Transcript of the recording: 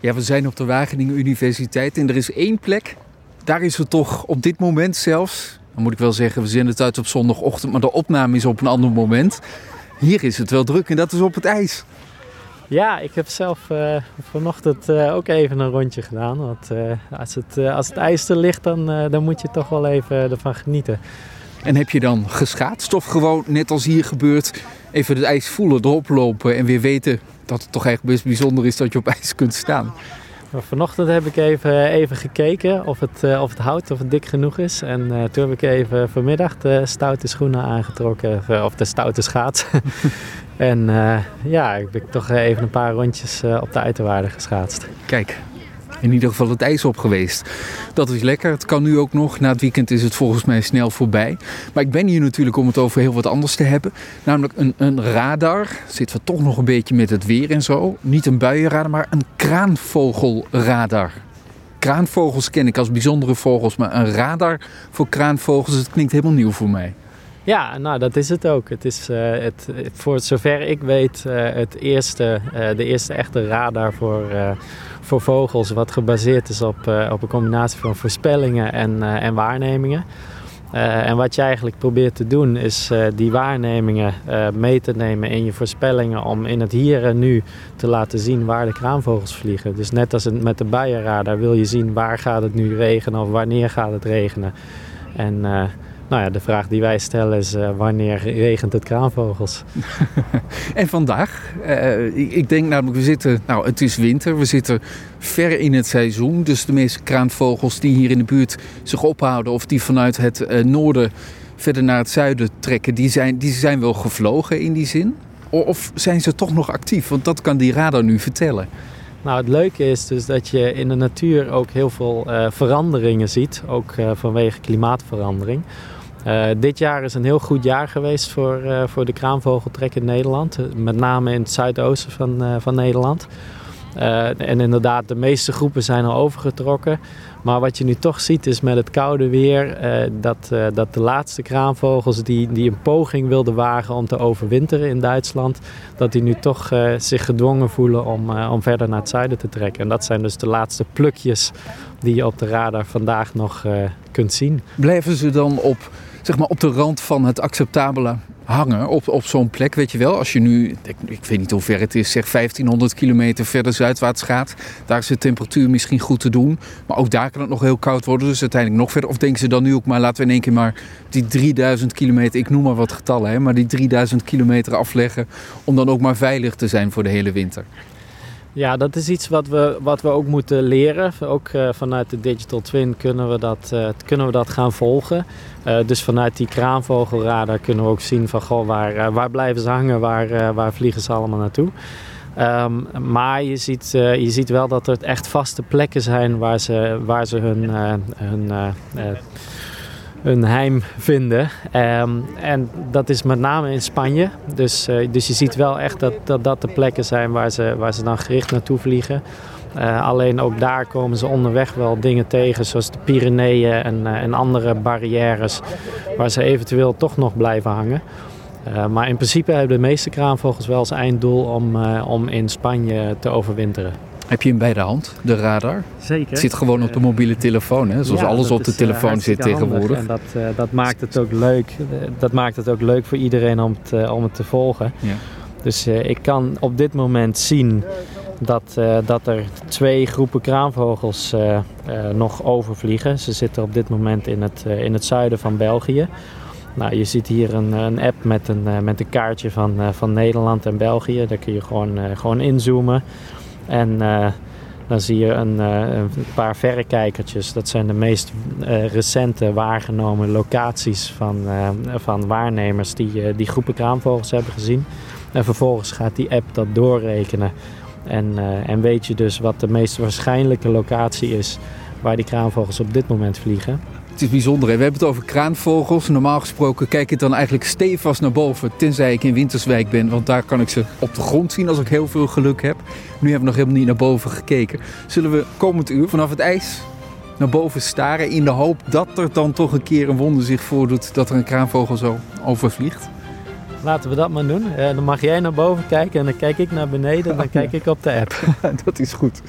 Ja, we zijn op de Wageningen Universiteit en er is één plek. Daar is het toch op dit moment zelfs. Dan moet ik wel zeggen, we zenden het uit op zondagochtend, maar de opname is op een ander moment. Hier is het wel druk en dat is op het ijs. Ja, ik heb zelf uh, vanochtend uh, ook even een rondje gedaan. Want uh, als, het, als het ijs er ligt, dan, dan moet je toch wel even ervan genieten. En heb je dan geschaatst of gewoon, net als hier gebeurt, even het ijs voelen, erop lopen en weer weten dat het toch eigenlijk best bijzonder is dat je op ijs kunt staan? Maar vanochtend heb ik even, even gekeken of het, of het hout of het dik genoeg is. En toen heb ik even vanmiddag de stoute schoenen aangetrokken, of de stoute schaats. En uh, ja, ik heb toch even een paar rondjes op de uiterwaarde geschaatst. Kijk, in ieder geval het ijs op geweest. Dat is lekker. Het kan nu ook nog. Na het weekend is het volgens mij snel voorbij. Maar ik ben hier natuurlijk om het over heel wat anders te hebben. Namelijk een, een radar. Zitten we toch nog een beetje met het weer en zo. Niet een buienradar, maar een kraanvogelradar. Kraanvogels ken ik als bijzondere vogels, maar een radar voor kraanvogels, het klinkt helemaal nieuw voor mij. Ja, nou dat is het ook. Het is uh, het, voor zover ik weet uh, het eerste, uh, de eerste echte radar voor, voor vogels wat gebaseerd is op, op een combinatie van voorspellingen en, en waarnemingen. en wat je eigenlijk probeert te doen is die waarnemingen mee te nemen in je voorspellingen om in het hier en nu te laten zien waar de kraanvogels vliegen. Dus net als met de buienradar wil je zien waar gaat het nu regenen of wanneer gaat het regenen. En nou ja, de vraag die wij stellen is uh, wanneer regent het kraanvogels? en vandaag, uh, ik denk namelijk, we zitten, nou het is winter, we zitten ver in het seizoen. Dus de meeste kraanvogels die hier in de buurt zich ophouden of die vanuit het uh, noorden verder naar het zuiden trekken, die zijn, die zijn wel gevlogen in die zin? Of zijn ze toch nog actief? Want dat kan die radar nu vertellen. Nou, het leuke is dus dat je in de natuur ook heel veel veranderingen ziet, ook vanwege klimaatverandering. Uh, dit jaar is een heel goed jaar geweest voor, uh, voor de kraanvogeltrek in Nederland. Met name in het zuidoosten van, van Nederland. en inderdaad, de meeste groepen zijn al overgetrokken. Maar wat je nu toch ziet is met het koude weer dat, dat de laatste kraanvogels die, die een poging wilden wagen om te overwinteren in Duitsland, dat die nu toch zich gedwongen voelen om, om verder naar het zuiden te trekken. En dat zijn dus de laatste plukjes die je op de radar vandaag nog kunt zien. Blijven ze dan op zeg maar op de rand van het acceptabele hangen op, op zo'n plek, weet je wel. Als je nu, ik, weet niet hoe ver het is, zeg 1500 kilometer verder zuidwaarts gaat. Daar is de temperatuur misschien goed te doen. Maar ook daar kan het nog heel koud worden, dus uiteindelijk nog verder. Of denken ze dan nu ook maar, laten we in één keer maar die 3000 kilometer, ik noem maar wat getallen, hè, maar die 3000 kilometer afleggen. Om dan ook maar veilig te zijn voor de hele winter. Ja, dat is iets wat we, wat we ook moeten leren. Ook uh, vanuit de Digital Twin kunnen we dat, uh, kunnen we dat gaan volgen. Uh, dus vanuit die kraanvogelradar kunnen we ook zien van goh, waar, waar blijven ze hangen, waar, waar vliegen ze allemaal naartoe. Um, maar je ziet, je ziet wel dat er echt vaste plekken zijn waar ze, waar ze hun, hun een heim vinden. Um, en dat is met name in Spanje. Dus, uh, dus je ziet wel echt dat, dat dat de plekken zijn waar ze, waar ze dan gericht naartoe vliegen. Uh, alleen ook daar komen ze onderweg wel dingen tegen, zoals de Pyreneeën en, uh, en andere barrières, waar ze eventueel toch nog blijven hangen. maar in principe hebben de meeste kraanvogels wel als einddoel om, om in Spanje te overwinteren. Heb je hem bij de hand, de radar? Zeker. Het zit gewoon op de mobiele telefoon, hè? zoals ja, alles op de telefoon uh, zit tegenwoordig. En dat, uh, dat maakt het ook leuk. Dat maakt het ook leuk voor iedereen om het, om het te volgen. Ja. Dus ik kan op dit moment zien dat, dat er twee groepen kraanvogels nog overvliegen. Ze zitten op dit moment in het, in het zuiden van België. Nou, je ziet hier een, een app met een, met een kaartje van, van Nederland en België. Daar kun je gewoon, gewoon inzoomen. En uh, dan zie je een, uh, een, paar verrekijkertjes. Dat zijn de meest uh, recente waargenomen locaties van, van waarnemers die, die groepen kraanvogels hebben gezien. En vervolgens gaat die app dat doorrekenen. En, en weet je dus wat de meest waarschijnlijke locatie is waar die kraanvogels op dit moment vliegen. Het is bijzonder. Hè? We hebben het over kraanvogels. Normaal gesproken kijk ik dan eigenlijk stevast naar boven. Tenzij ik in Winterswijk ben. Want daar kan ik ze op de grond zien als ik heel veel geluk heb. Nu hebben we nog helemaal niet naar boven gekeken. Zullen we komend uur vanaf het ijs naar boven staren. In de hoop dat er dan toch een keer een wonder zich voordoet. Dat er een kraanvogel zo overvliegt. Laten we dat maar doen. dan mag jij naar boven kijken en dan kijk ik naar beneden en dan kijk ik op de app. dat is goed.